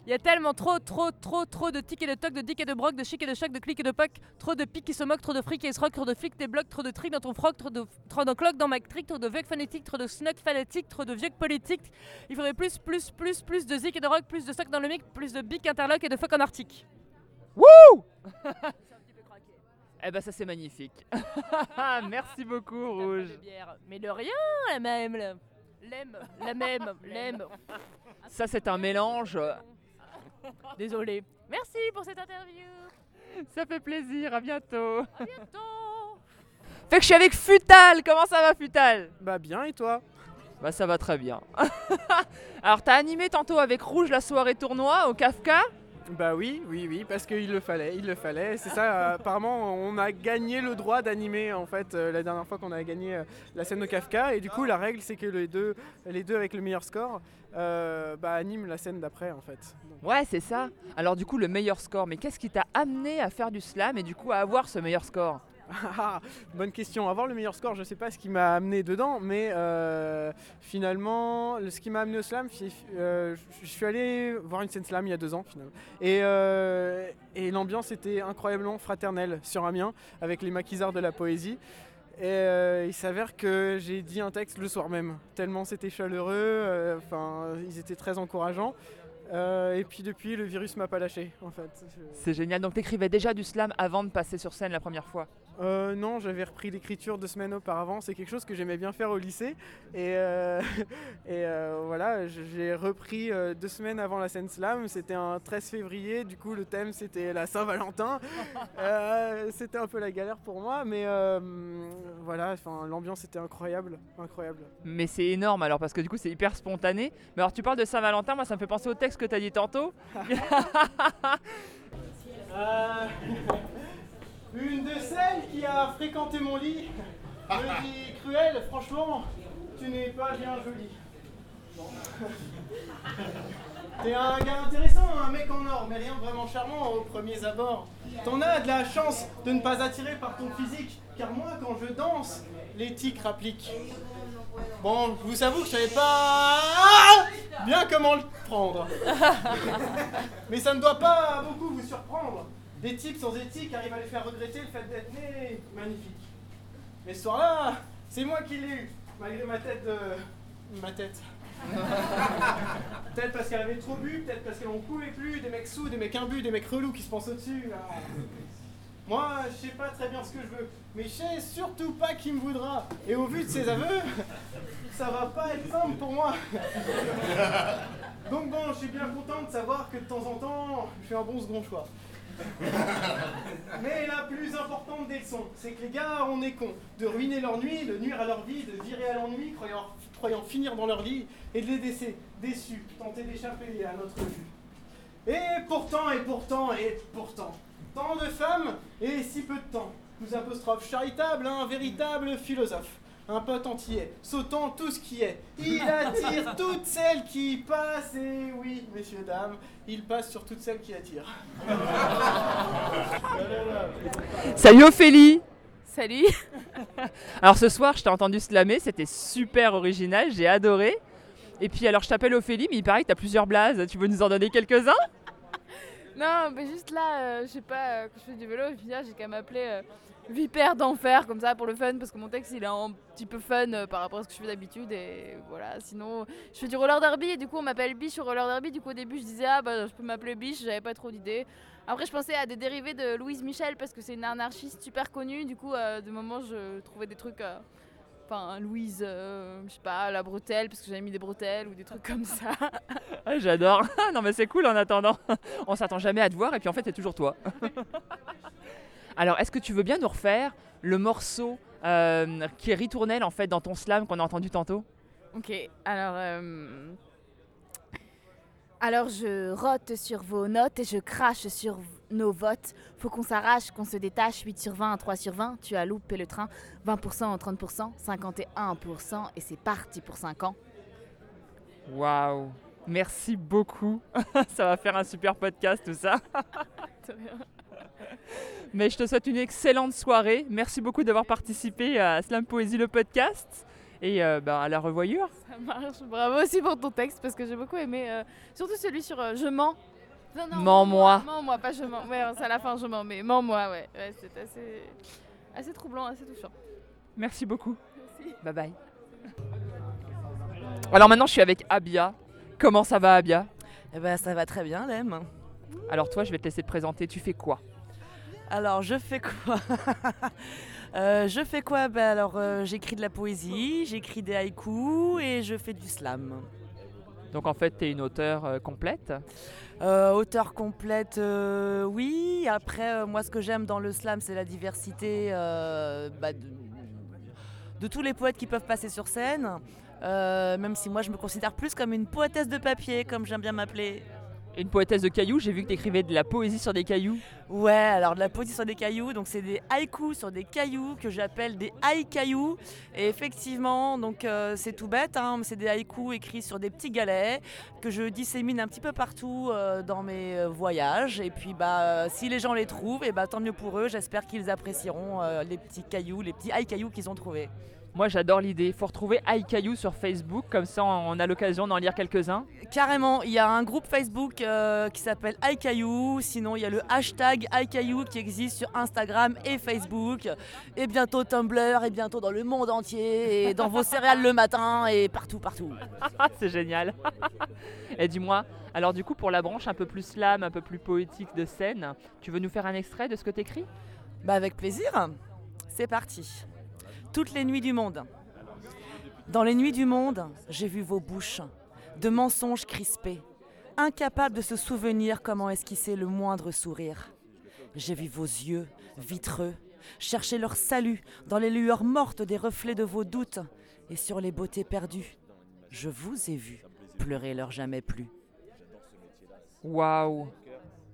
Il y a tellement trop, trop, trop, trop de tics et de tocs, de dick et de broc, de chic et de choc, de clics et de poc, trop de pics qui se moquent, trop de fric et se rock, trop de flics, des blocs, trop de tricks dans ton froc, trop de, trop de cloques dans ma trick, trop de vieux phonétiques, trop de snuck fanatique, trop de vieux politiques. Il faudrait plus, plus, plus, plus de zik et de rock, plus de stock dans le mic, plus de bic interlock et de fuck en arctique. Wouh Eh ben, ça, c'est magnifique. Merci beaucoup, Rouge. Mais de rien, la même. la- L'aime, la même, l'aime. Ça, c'est un mélange. Désolé. Merci pour cette interview. Ça fait plaisir, à bientôt. À bientôt. Fait que je suis avec Futal. Comment ça va, Futal? Bah bien, et toi? Bah ça va très bien. Alors t'as animé tantôt avec Rouge la soirée tournoi au Kafka? Bah oui, oui, oui, parce qu'il le fallait, il le fallait. C'est ça, euh, apparemment, on a gagné le droit d'animer, en fait, euh, la dernière fois qu'on a gagné euh, la scène de Kafka. Et du coup, la règle, c'est que les deux, avec le meilleur score bah, animent la scène d'après, en fait. Ouais, c'est ça. Alors du coup le meilleur score, mais qu'est-ce qui t'a amené à faire du slam et du coup à avoir ce meilleur score? Bonne question. Avoir le meilleur score, je sais pas ce qui m'a amené dedans, mais euh, finalement, le- ce qui m'a amené au slam, euh, je suis allé voir une scène slam il y a deux ans finalement. Et, euh, l'ambiance était incroyablement fraternelle sur Amiens, avec les maquisards de la poésie. Et il s'avère que j'ai dit un texte le soir même, tellement c'était chaleureux, enfin, ils étaient très encourageants. Et puis depuis, le virus m'a pas lâché en fait. C'est génial. Donc t'écrivais déjà du slam avant de passer sur scène la première fois? Euh, non, j'avais repris l'écriture deux semaines auparavant. C'est quelque chose que j'aimais bien faire au lycée. Et, euh, et euh, voilà, j'ai repris euh, deux semaines avant la scène slam. C'était un 13 février. Du coup, le thème c'était la Saint-Valentin. Euh, c'était un peu la galère pour moi, mais euh, voilà, enfin, l'ambiance était incroyable, incroyable. Mais c'est énorme alors parce que du coup c'est hyper spontané. Mais alors tu parles de Saint-Valentin, moi ça me fait penser au texte que t'as dit tantôt. Une de celles qui a fréquenté mon lit me dit Cruel, franchement, tu n'es pas bien joli. Bon. T'es un gars intéressant, un mec en or, mais rien de vraiment charmant aux premiers abords. T'en as de la chance de ne pas attirer par ton physique, car moi, quand je danse, les tics rappliquent. Bon, je vous avoue que je savais pas bien comment le prendre. Mais ça ne doit pas beaucoup vous surprendre. Des types sans éthique arrivent à les faire regretter le fait d'être nés magnifiques. Mais ce soir-là, c'est moi qui l'ai eu, malgré ma tête de. ma tête. peut-être parce qu'elle avait trop bu, peut-être parce qu'elle en pouvait plus, des mecs sous, des mecs imbus, des mecs relous qui se pensent au-dessus. Ah. Moi, je sais pas très bien ce que je veux, mais je sais surtout pas qui me voudra. Et au vu de ses aveux, ça va pas être simple pour moi. Donc bon, je suis bien content de savoir que de temps en temps, je fais un bon second choix. Mais la plus importante des leçons, c'est que les gars, on est cons. De ruiner leur nuit, de nuire à leur vie, de virer à l'ennui, croyant, croyant finir dans leur lit, et de les laisser déçus, tenter d'échapper à notre vue. Et pourtant, et pourtant, et pourtant, tant de femmes et si peu de temps. Nous apostrophe charitable, un véritable philosophe. Un pote entier, sautant tout ce qui est. Il attire toutes celles qui passent, et oui, messieurs, dames, il passe sur toutes celles qui attirent. Salut Ophélie Salut Alors ce soir, je t'ai entendu slammer, c'était super original, j'ai adoré. Et puis alors je t'appelle Ophélie, mais il paraît que t'as plusieurs blazes, tu veux nous en donner quelques-uns? Non, mais juste là, euh, je sais pas, euh, quand je fais du vélo, je j'ai qu'à m'appeler euh, Vipère d'enfer, comme ça, pour le fun, parce que mon texte, il est un petit peu fun euh, par rapport à ce que je fais d'habitude, et voilà, sinon, je fais du roller derby, et du coup, on m'appelle Biche sur roller derby, du coup, au début, je disais, ah, bah, je peux m'appeler Biche, j'avais pas trop d'idées. Après, je pensais à des dérivés de Louise Michel, parce que c'est une anarchiste super connue, du coup, euh, de moments, je trouvais des trucs... euh, Enfin, Louise, euh, je sais pas, la bretelle, parce que j'avais mis des bretelles ou des trucs comme ça. Ah, J'adore. non mais c'est cool en attendant. On s'attend jamais à te voir et puis en fait c'est toujours toi. Alors est-ce que tu veux bien nous refaire le morceau euh, qui est ritournel en fait dans ton slam qu'on a entendu tantôt? Ok, alors. euh, Alors je rote sur vos notes et je crache sur nos votes. Faut qu'on s'arrache, qu'on se détache. 8 sur 20, 3 sur 20. Tu as loupé le train. 20% en 30%, 51% et c'est parti pour 5 ans. Waouh Merci beaucoup. ça va faire un super podcast tout ça. Mais je te souhaite une excellente soirée. Merci beaucoup d'avoir participé à Slam Poésie le podcast. Et euh, bah, à la revoyure. Ça marche. Bravo aussi pour ton texte parce que j'ai beaucoup aimé. euh, surtout celui sur euh, Je mens. Non, non, Mens-moi. Mens-moi, pas je mens. Ouais, c'est à la fin je mens, mais mens-moi, ouais. ouais c'est assez, assez troublant, assez touchant. Merci beaucoup. Merci. Bye bye. Alors maintenant je suis avec Abia. Comment ça va Abia? Eh ben ça va très bien, Lem. Alors toi je vais te laisser te présenter. Tu fais quoi? Alors je fais quoi? Euh, Je fais quoi? Ben alors euh, j'écris de la poésie, j'écris des haïkus et je fais du slam. Donc en fait tu es une auteure euh, complète? Euh, auteur complète, oui. Après, moi, ce que j'aime dans le slam, c'est la diversité bah, de, de tous les poètes qui peuvent passer sur scène. Même si moi, je me considère plus comme une poétesse de papier, comme j'aime bien m'appeler. Une poétesse de cailloux, j'ai vu que tu écrivais de la poésie sur des cailloux. Ouais, alors de la poésie sur des cailloux, donc c'est des haïkus sur des cailloux que j'appelle des haï-cailloux. Et effectivement, donc euh, c'est tout bête, hein, c'est des haïkus écrits sur des petits galets que je dissémine un petit peu partout euh, dans mes euh, voyages. Et puis bah, si les gens les trouvent, et bah, tant mieux pour eux. J'espère qu'ils apprécieront les petits cailloux, les petits haï-cailloux qu'ils ont trouvés. Moi j'adore l'idée. Faut retrouver iCaillou sur Facebook, comme ça on a l'occasion d'en lire quelques-uns. Carrément, il y a un groupe Facebook euh, qui s'appelle iCaillou, sinon il y a le hashtag iCaillou qui existe sur Instagram et Facebook, et bientôt Tumblr, et bientôt dans le monde entier, et dans vos céréales le matin, et partout, partout. C'est génial. Et dis-moi, alors du coup pour la branche un peu plus slam, un peu plus poétique de scène, tu veux nous faire un extrait de ce que t'écris? Bah avec plaisir, c'est parti. Toutes les nuits du monde. Dans les nuits du monde, j'ai vu vos bouches, de mensonges crispés, incapables de se souvenir comment esquisser le moindre sourire. J'ai vu vos yeux, vitreux, chercher leur salut dans les lueurs mortes des reflets de vos doutes, et sur les beautés perdues, je vous ai vu pleurer leur jamais plus. Waouh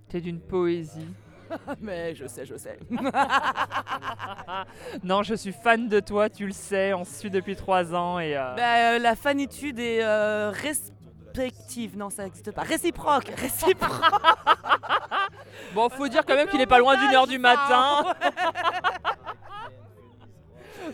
T'es d'une poésie. Mais je sais, je sais. non, je suis fan de toi, tu le sais, on se suit depuis trois ans et... euh, Bah, euh, la fanitude est euh, respective. Non, ça n'existe pas. Réciproque. Réciproque. Bon, faut dire quand même qu'il est pas loin d'une heure du matin.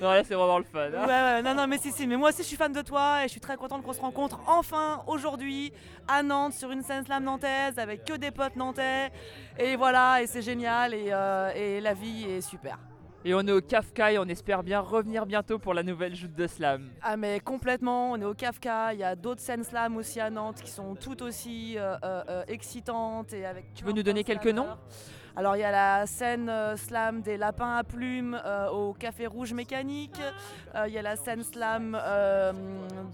non, là c'est vraiment le fun. hein. Ouais, ouais, non, non, mais si, si, mais moi aussi je suis fan de toi et je suis très contente qu'on se rencontre enfin aujourd'hui à Nantes sur une scène slam nantaise avec que des potes nantais. Et voilà, et c'est génial et, euh, et la vie est super. Et on est au Kafka et on espère bien revenir bientôt pour la nouvelle joute de slam. Ah mais complètement, on est au Kafka, il y a d'autres scènes slam aussi à Nantes qui sont tout aussi euh, euh, excitantes et avec Tu veux nous donner quelques noms? Alors il y a la scène euh, slam des lapins à plumes euh, au Café Rouge Mécanique. Euh, Il y a la scène slam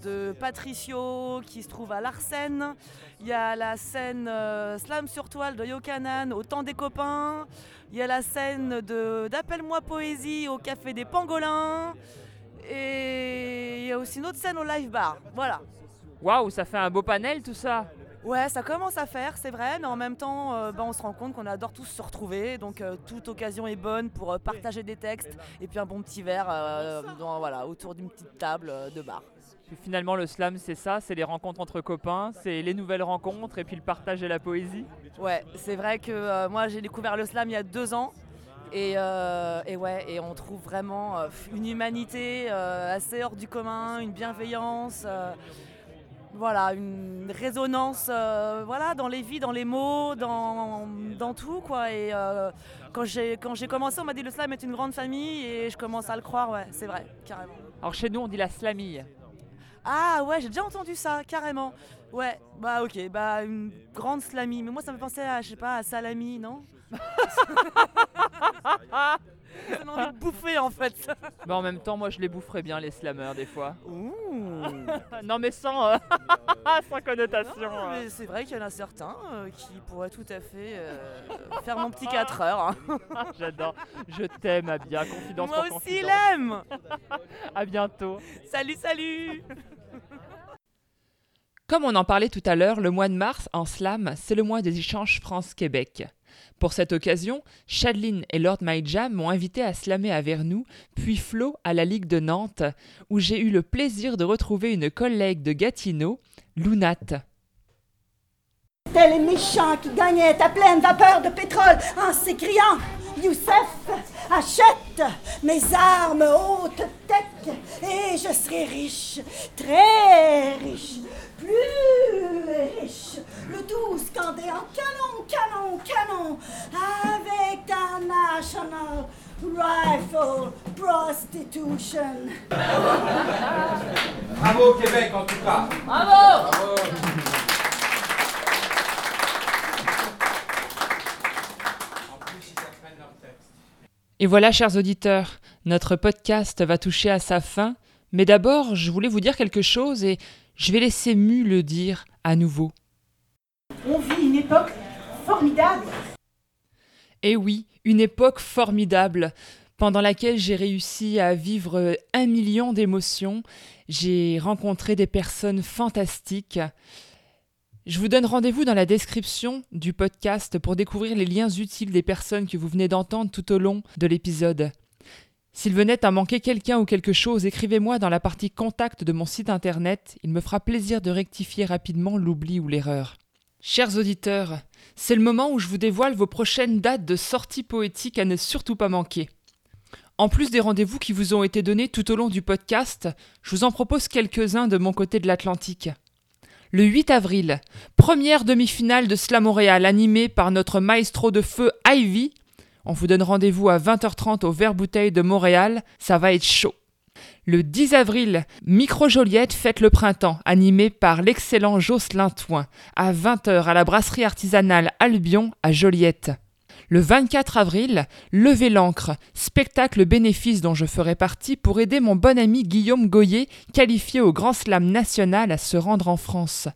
de Patricio qui se trouve à Larsen. Il y a la scène slam sur toile de Yokanan au Temps des copains. Il y a la scène d'Appelle-moi poésie au Café des Pangolins. Et il y a aussi une autre scène au live bar. Voilà. Waouh, ça fait un beau panel tout ça. Ouais, ça commence à faire, c'est vrai, mais en même temps, euh, bah, on se rend compte qu'on adore tous se retrouver, donc euh, toute occasion est bonne pour euh, partager des textes et puis un bon petit verre dans- voilà, autour d'une petite table de bar. Puis finalement, le slam, c'est ça, c'est les rencontres entre copains, c'est les nouvelles rencontres et puis le partage et la poésie. Ouais, c'est vrai que moi j'ai découvert le slam il y a deux ans. Et, euh, et ouais, et on trouve vraiment une humanité assez hors du commun, une bienveillance, voilà, une résonance, euh, voilà, dans les vies, dans les mots, dans, dans tout quoi. Et euh, quand j'ai quand j'ai commencé, on m'a dit le slam est une grande famille et je commence à le croire, ouais, c'est vrai, carrément. Alors chez nous, on dit la slamille. Ah ouais, j'ai déjà entendu ça, carrément. Ouais, bah ok, bah une grande slamie. Mais moi ça me fait penser à, je sais pas, à salami, non? Ça donne envie de bouffer en fait. Mais en même temps, moi, je les boufferais bien, les slammers, des fois. non, mais sans, euh, sans connotation. Non, mais c'est vrai qu'il y en a certains euh, qui pourraient tout à fait euh, faire mon petit 4 heures. hein. J'adore. Je t'aime, Abia. Confidence Moi pour aussi, il confidence. aime À bientôt. Salut, salut Comme on en parlait tout à l'heure, le mois de mars en slam, c'est le mois des échanges France-Québec. Pour cette occasion, Chadline et Lord My Jam m'ont invité à slammer à Vernou, puis Flo à la Ligue de Nantes, où j'ai eu le plaisir de retrouver une collègue de Gatineau, Lounat. Tel les méchants qui gagnaient à pleine vapeur de pétrole en s'écriant Youssef, achète mes armes haute tech et je serai riche, très riche, plus riche. Le tout scandé en canon, canon, canon, avec ta National Rifle Prostitution. Bravo Québec en tout cas. Bravo En plus, ils apprennent leur texte. Et voilà, chers auditeurs, notre podcast va toucher à sa fin, mais d'abord, je voulais vous dire quelque chose et je vais laisser Mu le dire à nouveau. On vit une époque formidable. Et oui, une époque formidable pendant laquelle j'ai réussi à vivre un million d'émotions. J'ai rencontré des personnes fantastiques. Je vous donne rendez-vous dans la description du podcast pour découvrir les liens utiles des personnes que vous venez d'entendre tout au long de l'épisode. S'il venait à manquer quelqu'un ou quelque chose, écrivez-moi dans la partie contact de mon site internet. Il me fera plaisir de rectifier rapidement l'oubli ou l'erreur. Chers auditeurs, c'est le moment où je vous dévoile vos prochaines dates de sorties poétiques à ne surtout pas manquer. En plus des rendez-vous qui vous ont été donnés tout au long du podcast, je vous en propose quelques-uns de mon côté de l'Atlantique. Le 8 avril, première demi-finale de Slam Montréal animée par notre maestro de feu Ivy. On vous donne rendez-vous à 20h30 au Vert Bouteille de Montréal, ça va être chaud. Le 10 avril, Micro Joliette fête le printemps, animé par l'excellent Jocelyn Toin, à 20h à la brasserie artisanale Albion à Joliette. Le 24 avril, Lever l'encre, spectacle bénéfice dont je ferai partie pour aider mon bon ami Guillaume Goyer, qualifié au Grand Slam national à se rendre en France.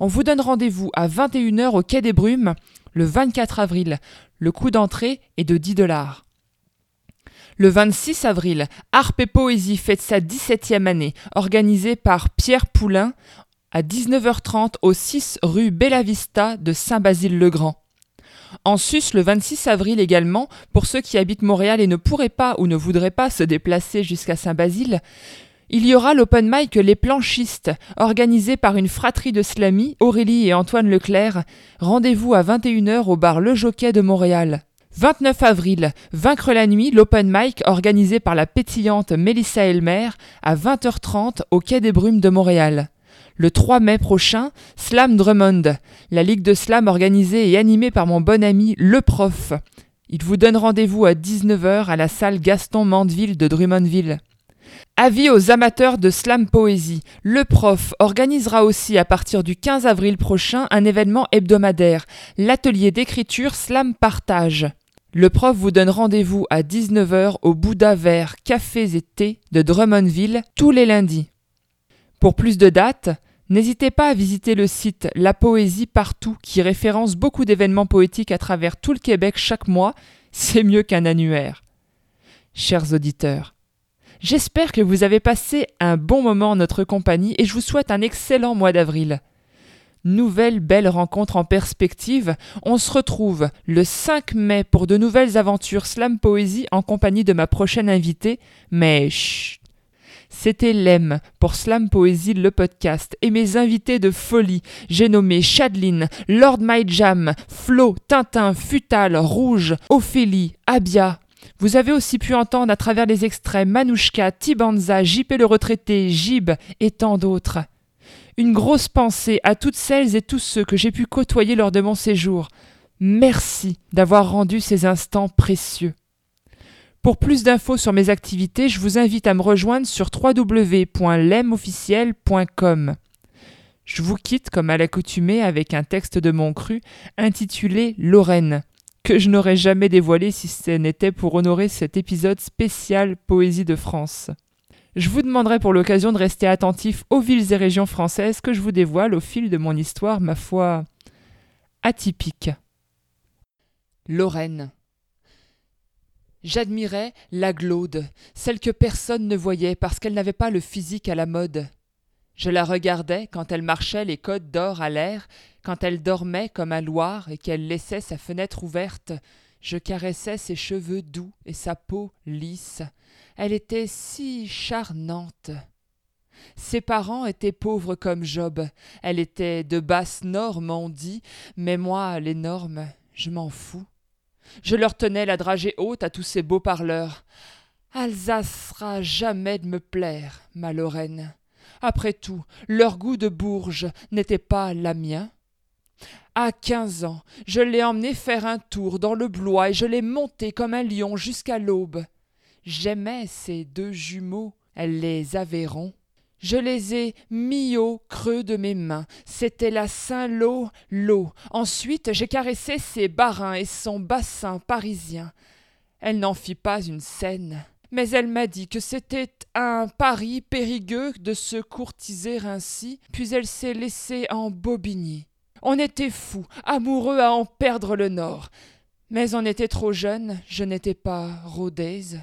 On vous donne rendez-vous à 21h au Quai des Brumes, le 24 avril. Le coût d'entrée est de 10 dollars. Le 26 avril, Harpe et Poésie fête sa 17e année, organisée par Pierre Poulain à 19h30 au 6 rue Bellavista de Saint-Basile-le-Grand. En sus, le 26 avril également, pour ceux qui habitent Montréal et ne pourraient pas ou ne voudraient pas se déplacer jusqu'à Saint-Basile, il y aura l'open mic Les Planchistes, organisé par une fratrie de slammy, Aurélie et Antoine Leclerc. Rendez-vous à 21h au bar Le Jockey de Montréal. 29 avril, Vaincre la nuit, l'open mic organisé par la pétillante Mélissa Elmer à 20h30 au Quai des Brumes de Montréal. Le 3 mai prochain, Slam Drummond, la ligue de slam organisée et animée par mon bon ami Le Prof. Il vous donne rendez-vous à 19h à la salle Gaston Mandeville de Drummondville. Avis aux amateurs de slam poésie. Le prof organisera aussi à partir du 15 avril prochain un événement hebdomadaire, l'atelier d'écriture Slam Partage. Le prof vous donne rendez-vous à 19h au Bouddha Vert Cafés et Thé de Drummondville tous les lundis. Pour plus de dates, n'hésitez pas à visiter le site La Poésie Partout qui référence beaucoup d'événements poétiques à travers tout le Québec chaque mois. C'est mieux qu'un annuaire. Chers auditeurs, J'espère que vous avez passé un bon moment en notre compagnie et je vous souhaite un excellent mois d'avril. Nouvelle belle rencontre en perspective, on se retrouve le 5 mai pour de nouvelles aventures slam poésie en compagnie de ma prochaine invitée, mais chut c'était Lem pour Slam Poésie le podcast et mes invités de folie. J'ai nommé Chadline, Lord My Jam, Flo, Tintin, Futal, Rouge, Ophélie, Abia, vous avez aussi pu entendre à travers les extraits Manouchka, Tibanza, JP le retraité, Jib et tant d'autres. Une grosse pensée à toutes celles et tous ceux que j'ai pu côtoyer lors de mon séjour. Merci d'avoir rendu ces instants précieux. Pour plus d'infos sur mes activités, je vous invite à me rejoindre sur www.lemofficiel.com. Je vous quitte comme à l'accoutumée avec un texte de mon cru intitulé Lorraine que je n'aurais jamais dévoilé si ce n'était pour honorer cet épisode spécial Poésie de France. Je vous demanderai pour l'occasion de rester attentif aux villes et régions françaises que je vous dévoile au fil de mon histoire, ma foi, atypique. Lorraine. J'admirais la Glaude, celle que personne ne voyait parce qu'elle n'avait pas le physique à la mode. Je la regardais quand elle marchait les côtes d'or à l'air, quand elle dormait comme un Loire et qu'elle laissait sa fenêtre ouverte. Je caressais ses cheveux doux et sa peau lisse. Elle était si charnante. Ses parents étaient pauvres comme Job. Elle était de basse dit, mais moi, les normes, je m'en fous. Je leur tenais la dragée haute à tous ces beaux parleurs. Alsace sera jamais de me plaire, ma Lorraine. Après tout, leur goût de Bourges n'était pas la mien. À quinze ans, je l'ai emmené faire un tour dans le Blois et je l'ai monté comme un lion jusqu'à l'aube. J'aimais ces deux jumeaux, elle les avait. Je les ai mis au creux de mes mains. C'était la Saint-Lô, l'eau. Ensuite, j'ai caressé ses barins et son bassin parisien. Elle n'en fit pas une scène mais elle m'a dit que c'était un pari périgueux de se courtiser ainsi, puis elle s'est laissée embobiner. On était fous, amoureux à en perdre le nord. Mais on était trop jeune, je n'étais pas rôdaise.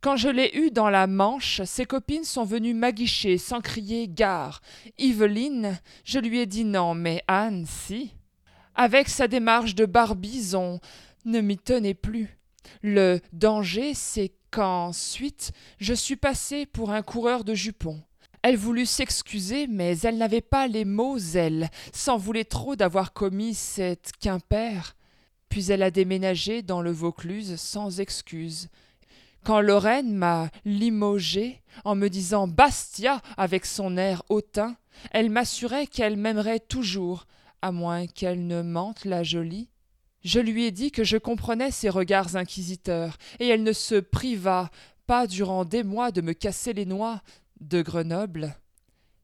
Quand je l'ai eue dans la Manche, ses copines sont venues m'aguicher sans crier gare. Yveline, je lui ai dit non, mais Anne, si. Avec sa démarche de barbizon, ne m'y tenait plus. Le danger, c'est qu'ensuite je suis passé pour un coureur de jupons. Elle voulut s'excuser, mais elle n'avait pas les mots, elle, s'en voulait trop d'avoir commis cette quimper. Puis elle a déménagé dans le Vaucluse sans excuse. Quand Lorraine m'a limogé en me disant Bastia avec son air hautain, elle m'assurait qu'elle m'aimerait toujours, à moins qu'elle ne mente la jolie. Je lui ai dit que je comprenais ses regards inquisiteurs, et elle ne se priva pas durant des mois de me casser les noix de Grenoble.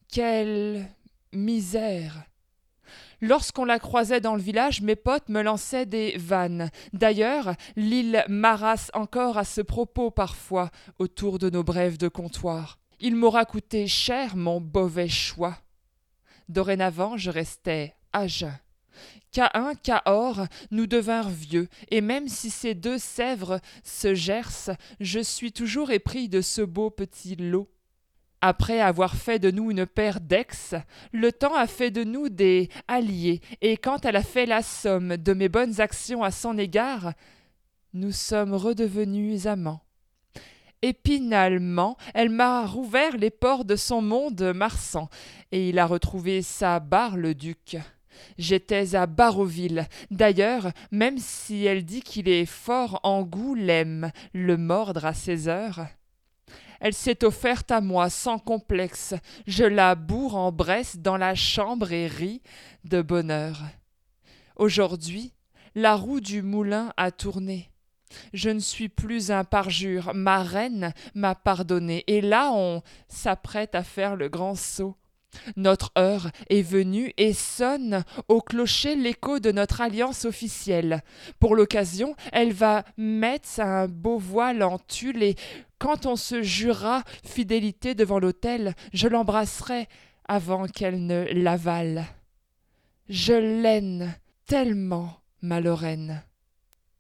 Quelle misère. Lorsqu'on la croisait dans le village, mes potes me lançaient des vannes. D'ailleurs, l'île m'arrasse encore à ce propos parfois autour de nos brèves de comptoir. Il m'aura coûté cher mon mauvais choix. Dorénavant, je restais à jeun. Qu'à or, nous devinrent vieux, et même si ces deux Sèvres se gercent, je suis toujours épris de ce beau petit lot. Après avoir fait de nous une paire d'ex, le temps a fait de nous des alliés, et quand elle a fait la somme de mes bonnes actions à son égard, nous sommes redevenus amants. Épinalement, elle m'a rouvert les ports de son monde marsan, et il a retrouvé sa barre le duc. J'étais à Baroville. D'ailleurs, même si elle dit qu'il est fort en goût, l'aime le mordre à ses heures. Elle s'est offerte à moi sans complexe. Je la bourre en Bresse dans la chambre et ris de bonheur. Aujourd'hui, la roue du moulin a tourné. Je ne suis plus un parjure, ma reine m'a pardonné, et là on s'apprête à faire le grand saut. Notre heure est venue et sonne au clocher l'écho de notre alliance officielle. Pour l'occasion, elle va mettre un beau voile en tulle et quand on se jurera fidélité devant l'autel, je l'embrasserai avant qu'elle ne l'avale. Je l'aime tellement, ma Lorraine.